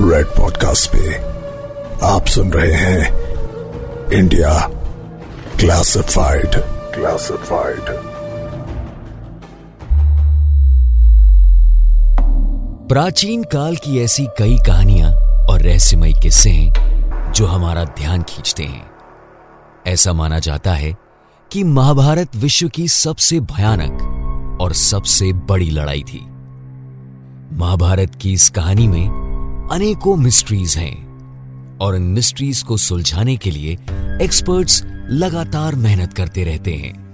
Red podcast पे आप सुन रहे हैं इंडिया क्लासिफाइड क्लासिफाइड प्राचीन काल की ऐसी कई कहानियाँ और रहस्यमय किस्से हैं जो हमारा ध्यान खींचते हैं। ऐसा माना जाता है कि महाभारत विश्व की सबसे भयानक और सबसे बड़ी लड़ाई थी। महाभारत की इस कहानी में अनेकों मिस्ट्रीज हैं। और इन मिस्ट्रीज को सुलझाने के लिए एक्सपर्ट्स लगातार मेहनत करते रहते हैं।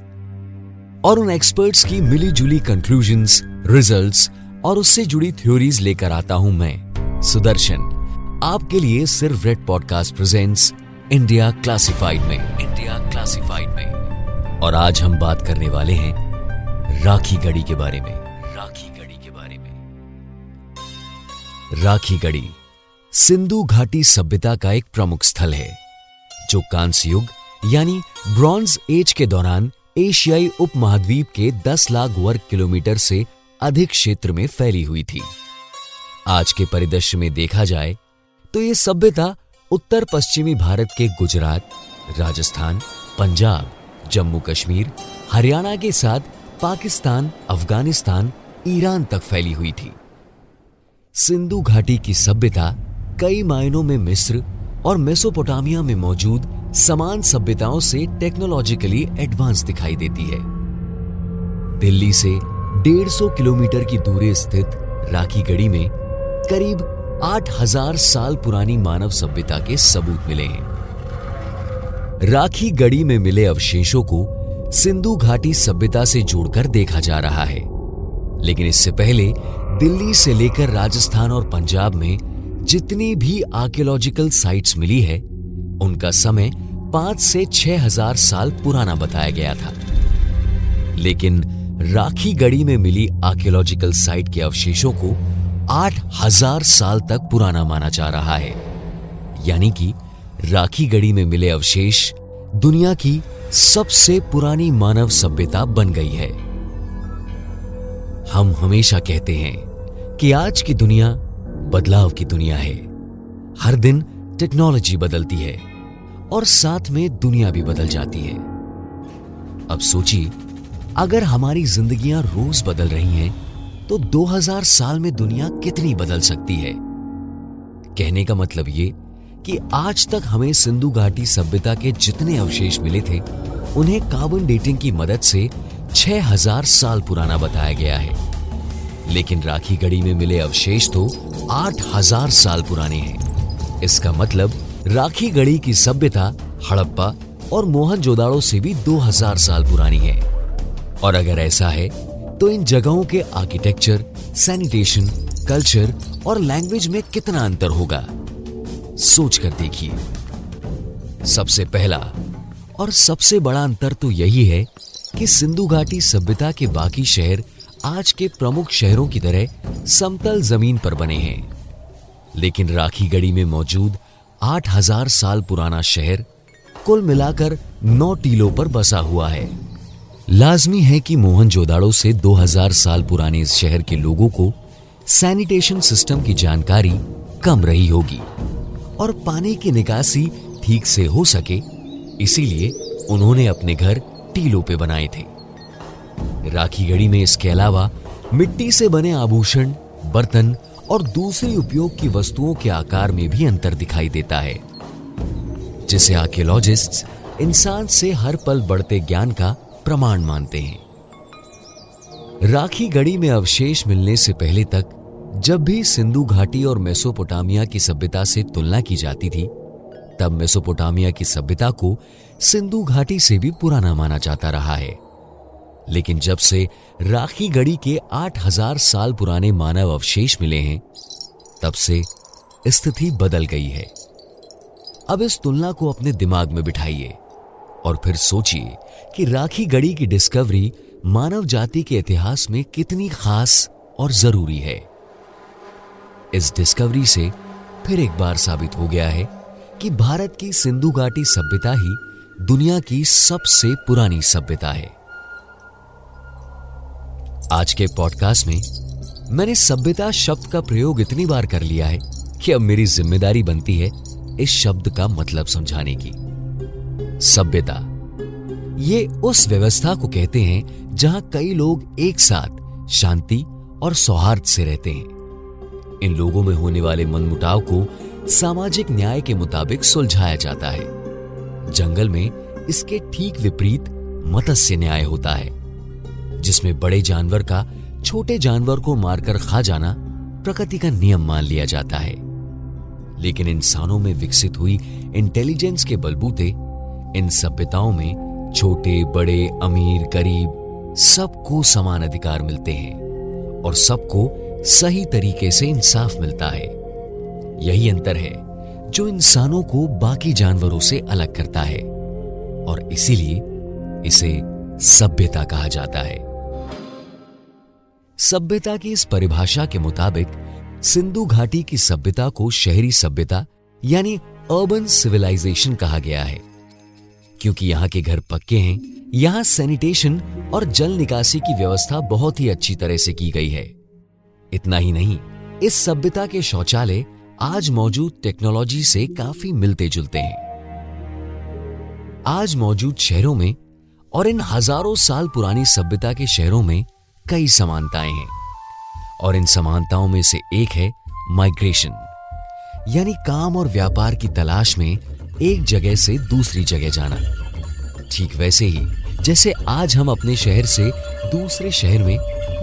और उन एक्सपर्ट्स की मिली जुली कंक्लूजन्स, रिजल्ट्स और उससे जुड़ी थ्योरीज लेकर आता हूँ मैं सुदर्शन। आपके लिए सिर्फ़ red podcast presents India classified में। इंडिया क्लासिफाइड में। और आज हम बात करने वाले हैं राखी गढ़ी के बारे में। राखी गढ़ी सिंधु घाटी सभ्यता का एक प्रमुख स्थल है, जो कांस्य युग, यानी ब्रॉन्ज एज के दौरान एशियाई उपमहाद्वीप के 10 लाख वर्ग किलोमीटर से अधिक क्षेत्र में फैली हुई थी। आज के परिदृश्य में देखा जाए तो ये सभ्यता उत्तर पश्चिमी भारत के गुजरात, राजस्थान, पंजाब जम्मू कश्मीर हरियाणा के साथ पाकिस्तान, अफ़गानिस्तान, ईरान तक फैली हुई थी। सिंधु घाटी की सभ्यता कई मायनों में मिस्र और मेसोपोटामिया में मौजूद समान सभ्यताओं से टेक्नोलॉजिकली एडवांस दिखाई देती है। दिल्ली से 150 किलोमीटर की दूरी स्थित राखी गढ़ी में करीब 8000 साल पुरानी मानव सभ्यता के सबूत मिले हैं। राखी गढ़ी में मिले अवशेषों को सिंधु घाटी सभ्यता से जोड़कर देखा जा रहा है। लेकिन इससे पहले दिल्ली से लेकर राजस्थान और पंजाब में जितनी भी आर्कियोलॉजिकल साइट्स मिली है, उनका समय पाँच से छह हज़ार साल पुराना बताया गया था। लेकिन राखी गढ़ी में मिली आर्कियोलॉजिकल साइट के अवशेषों को आठ हज़ार साल तक पुराना माना जा रहा है। यानी कि राखी गढ़ी में मिले अवशेष दुनिया की सबसे पुरानी मानव सभ्यता बन गई है। हम हमेशा कहते हैं कि आज की दुनिया बदलाव की दुनिया है। हर दिन टेक्नोलॉजी बदलती है और साथ में दुनिया भी बदल जाती है। अब सोचिए, अगर हमारी जिंदगियाँ रोज बदल रही हैं तो 2000 साल में दुनिया कितनी बदल सकती है? कहने का मतलब ये कि आज तक हमें सिंधु घाटी सभ्यता के जितने अवशेष मिले थे, उन्हें कार्बन डेटिंग की मदद से 6000 साल पुराना बताया गया है। लेकिन राखी गढ़ी में मिले अवशेष तो 8000 साल पुराने हैं। इसका मतलब राखी गढ़ी की सभ्यता हड़प्पा और मोहनजोदाड़ो से भी 2000 साल पुरानी है। और अगर ऐसा है तो इन जगहों के आर्किटेक्चर, सैनिटेशन, कल्चर और लैंग्वेज में कितना अंतर होगा? सोच कर देखिए। सबसे पहला और सबसे बड़ा अंतर तो यही है कि सिंधु घाटी सभ्यता के बाकी शहर आज के प्रमुख शहरों की तरह समतल ज़मीन पर बने हैं। लेकिन राखी गढ़ी में मौजूद 8000 साल पुराना शहर कुल मिलाकर नौ टीलों पर बसा हुआ है। लाजमी है कि मोहनजोदाड़ो से 2000 साल पुराने इस शहर के लोगों को सैनिटेशन सिस्टम की जानकारी कम रही होगी और पानी की निकासी ठीक से हो सके, इसीलिए उन्होंने अपने घर टीलों पे बनाए थे। राखी गढ़ी में इसके अलावा मिट्टी से बने आभूषण, बर्तन और दूसरी उपयोग की वस्तुओं के आकार में भी अंतर दिखाई देता है, जिसे आर्कियोलॉजिस्ट्स इंसान से हर पल बढ़ते ज्ञान का प्रमाण मानते हैं। राखी गढ़ी में अवशेष मिलने से पहले तक जब भी सिंधु घाटी और मेसोपोटामिया की सभ्यता से तुलना की जाती थी तब मेसोपोटामिया की सभ्यता को सिंधु घाटी से भी पुराना माना जाता रहा है। लेकिन जब से राखी गढ़ी के 8000 साल पुराने मानव अवशेष मिले हैं, तब से स्थिति बदल गई है। अब इस तुलना को अपने दिमाग में बिठाइए और फिर सोचिए कि राखी गढ़ी की डिस्कवरी मानव जाति के इतिहास में कितनी खास और ज़रूरी है। इस डिस्कवरी से फिर एक बार साबित हो गया है कि भारत की सिंधु घाटी सभ्यता ही दुनिया की सबसे पुरानी सभ्यता है। आज के पॉडकास्ट में मैंने सभ्यता शब्द का प्रयोग इतनी बार कर लिया है कि अब मेरी ज़िम्मेदारी बनती है इस शब्द का मतलब समझाने की। सभ्यता। ये उस व्यवस्था को कहते हैं जहाँ कई लोग एक साथ शांति और सौहार्द से रहते हैं। इन लोगों में होने वाले मनमुटाव को सामाजिक न्याय के मुताबिक सुलझाया जाता है। जंगल में इसके ठीक विपरीत मत्स्य न्याय होता है, जिसमें बड़े जानवर का, छोटे जानवर को मारकर खा जाना प्रकृति का नियम मान लिया जाता है। लेकिन इंसानों में विकसित हुई इंटेलिजेंस के बलबूते, इन सभ्यताओं में छोटे, बड़े, अमीर, गरीब सबको समान अधिकार मिलते हैं और सबको सही तरीके से इंसाफ मिलता है। यही अंतर है, जो इंसानों को बाकी जानवरों से अलग करता है, और इसीलिए इसे सभ्यता कहा जाता है। सभ्यता की इस परिभाषा के मुताबिक, सिंधु घाटी की सभ्यता को शहरी सभ्यता, यानी अर्बन सिविलाइजेशन कहा गया है। क्योंकि यहाँ के घर पक्के हैं, यहाँ सैनिटेशन और जल निकासी की व्यवस्था बहुत ही अच्छी तरह से की गई है। इतना ही नहीं, इस सभ्यता के शौचालय आज मौजूद टेक्नोलॉजी से काफ़ी मिलते जुलते हैं। आज मौजूद शहरों में और इन हज़ारों साल पुरानी सभ्यता के शहरों में कई समानताएँ हैं। और इन समानताओं में से एक है माइग्रेशन यानी काम और व्यापार की तलाश में एक जगह से दूसरी जगह जाना। ठीक वैसे ही, जैसे आज हम अपने शहर से दूसरे शहर में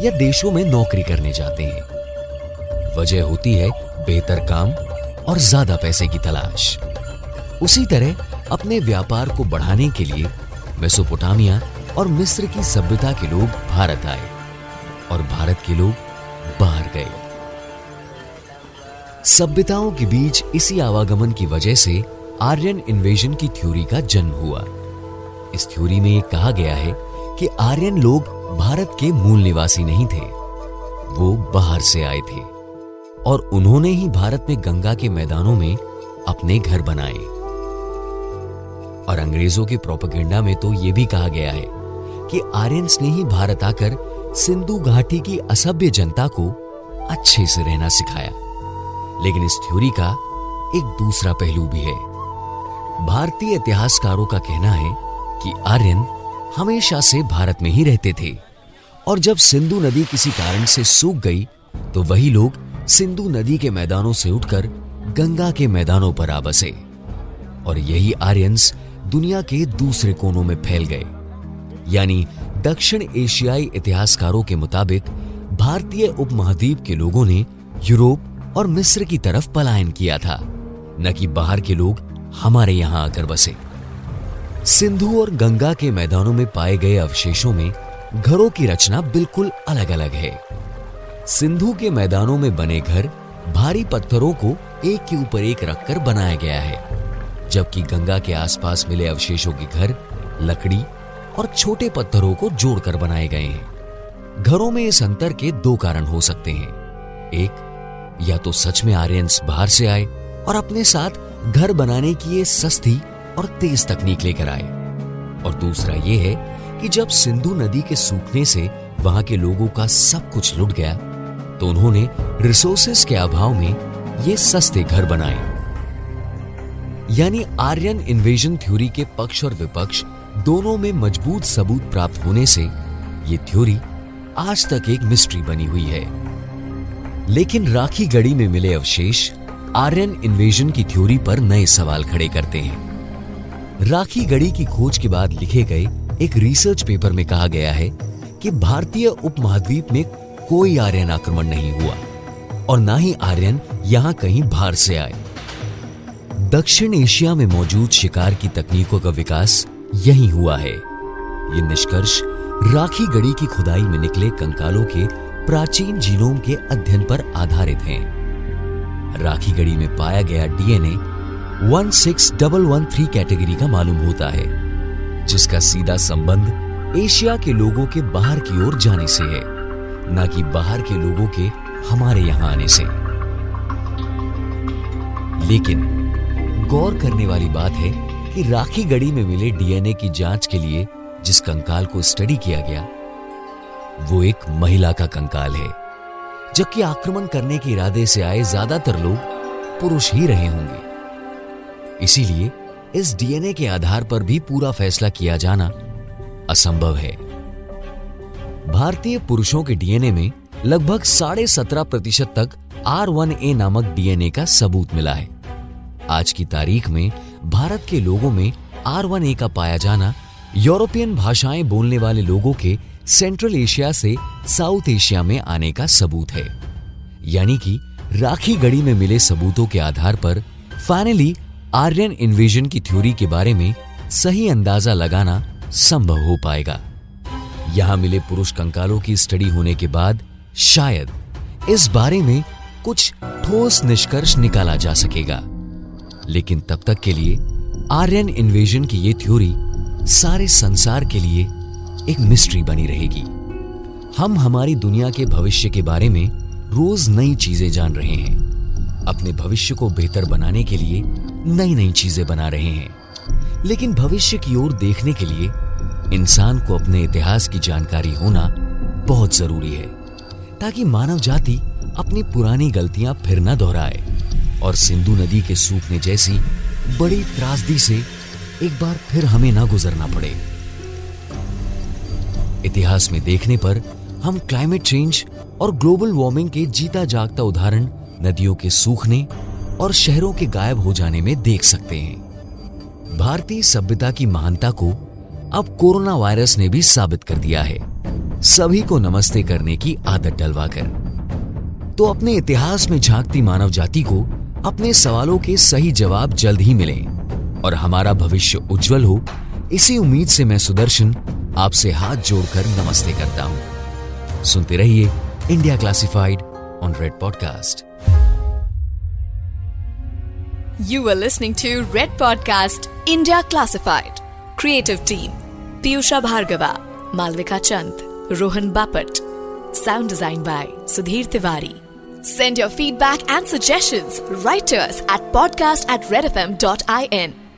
या देशों में नौकरी करने जाते हैं। वजह होती है बेहतर काम और ज़्यादा पैसे की तलाश। उसी तरह अपने व्यापार को बढ़ाने के लिए मेसोपोटामिया और मिस्र की सभ्यता के लोग भारत आए और भारत के लोग बाहर गए। सभ्यताओं के बीच इसी आवागमन की वजह से आर्यन इन्वेजन की थ्योरी का जन्म हुआ। इस थ्योरी में कहा गया है कि आर्यन लोग भारत के मूल निवासी नहीं थे, वो बाहर से आए थे। और उन्होंने ही भारत में गंगा के मैदानों में अपने घर बनाए। और अंग्रेज़ों के प्रोपेगेंडा में तो यह भी कहा गया है कि आर्यंस ने ही भारत आकर सिंधु घाटी की असभ्य जनता को अच्छे से रहना सिखाया। लेकिन इस थ्योरी का एक दूसरा पहलू भी है। भारतीय इतिहासकारों का कहना है कि आर्यन हमेशा से भारत में ही रहते थे। और जब सिंधु नदी किसी कारण से सूख गई तो वही लोग सिंधु नदी के मैदानों से उठकर गंगा के मैदानों पर आ बसे और यही आर्यंस दुनिया के दूसरे कोनों में फैल गए। यानी दक्षिण एशियाई इतिहासकारों के मुताबिक भारतीय उपमहाद्वीप के लोगों ने यूरोप और मिस्र की तरफ़ पलायन किया था, न कि बाहर के लोग हमारे यहाँ आकर बसे। सिंधु और गंगा के मैदानों में पाए गए अवशेषों में घरों की रचना बिल्कुल अलग अलग है। सिंधु के मैदानों में बने घर भारी पत्थरों को एक के ऊपर एक रखकर बनाया गया है, जबकि गंगा के आसपास मिले अवशेषों के घर, लकड़ी और छोटे पत्थरों को जोड़कर बनाए गए हैं। घरों में इस अंतर के दो कारण हो सकते हैं। एक, या तो सच में आर्यंस बाहर से आए और अपने साथ घर बनाने की ये सस्ती और तेज तकनीक लेकर आए। और दूसरा ये है कि जब सिंधु नदी के सूखने से वहाँ के लोगों का सब कुछ लुट गया तो उन्होंने रिसोर्सेस के अभाव में ये सस्ते घर बनाए। यानी आर्यन इन्वेजन थ्योरी के पक्ष और विपक्ष दोनों में मज़बूत सबूत प्राप्त होने से ये थ्योरी आज तक एक मिस्ट्री बनी हुई है। लेकिन राखी गढ़ी में मिले अवशेष आर्यन इन्वेजन की थ्योरी पर नए सवाल खड़े करते हैं। राखी गढ़ी की खोज के बाद लिखे गए एक रिसर्च पेपर में कहा गया है कि भारतीय उपमहाद्वीप में कोई आर्यन आक्रमण नहीं हुआ, और ना ही आर्यन यहाँ कहीं बाहर से आए। दक्षिण एशिया में मौजूद शिकार की तकनीकों का विकास यही हुआ है। ये निष्कर्ष राखी गढ़ी की खुदाई में निकले कंकालों के प्राचीन जीनोम के अध्ययन पर आधारित हैं। राखी गढ़ी में पाया गया डीएनए 16113 कैटेगरी का मालूम होता है, जिसका सीधा संबंध एशिया के लोगों के बाहर की ओर जाने से है। न कि बाहर के लोगों के हमारे यहाँ आने से। लेकिन गौर करने वाली बात है कि राखी गढ़ी में मिले डीएनए की जाँच के लिए जिस कंकाल को स्टडी किया गया, वो एक महिला का कंकाल है। जबकि आक्रमण करने के इरादे से आए ज़्यादातर लोग पुरुष ही रहे होंगे। इसीलिए इस डीएनए के आधार पर भी पूरा फैसला किया जाना असंभव है। भारतीय पुरुषों के डीएनए में लगभग साढ़े सत्रह प्रतिशत तक आर वन ए नामक डीएनए का सबूत मिला है। आज की तारीख में भारत के लोगों में आर वन ए का पाया जाना यूरोपियन भाषाएँ बोलने वाले लोगों के सेंट्रल एशिया से साउथ एशिया में आने का सबूत है। यानी कि राखी गढ़ी में मिले सबूतों के आधार पर फाइनली आर्यन इन्वेजन की थ्योरी के बारे में सही अंदाज़ा लगाना संभव हो पाएगा। यहाँ मिले पुरुष कंकालों की स्टडी होने के बाद शायद इस बारे में कुछ ठोस निष्कर्ष निकाला जा सकेगा। लेकिन तब तक के लिए आर्यन इन्वेजन की ये थ्योरी सारे संसार के लिए एक मिस्ट्री बनी रहेगी। हम हमारी दुनिया के भविष्य के बारे में रोज नई चीज़ें जान रहे हैं। अपने भविष्य को बेहतर बनाने के लिए नई नई चीज़ें बना रहे हैं। लेकिन भविष्य की ओर देखने के लिए इंसान को अपने इतिहास की जानकारी होना बहुत ज़रूरी है, ताकि मानव जाति अपनी पुरानी गलतियाँ फिर न दोहराए और सिंधु नदी के सूखने जैसी बड़ी त्रासदी से एक बार फिर हमें ना गुजरना पड़े। इतिहास में देखने पर हम क्लाइमेट चेंज और ग्लोबल वार्मिंग के जीता जागता उदाहरण नदियों के सूखने और शहरों के गायब हो जाने में देख सकते हैं। भारतीय सभ्यता की महानता को अब कोरोना वायरस ने भी साबित कर दिया है। सभी को नमस्ते करने की आदत डलवा कर तो अपने इतिहास में झांकती मानव जाति को अपने सवालों के सही जवाब जल्द ही मिले और हमारा भविष्य उज्जवल हो, इसी उम्मीद से मैं सुदर्शन आपसे हाथ जोड़कर नमस्ते करता हूँ। सुनते रहिए India classified on red podcast. You were listening to Red Podcast, India Classified. Creative Team Piyusha Bhargava, Malvika Chand, Rohan Bapat. Sound design by Sudhir Tiwari. Send your feedback and suggestions right to us at podcast at redfm.in.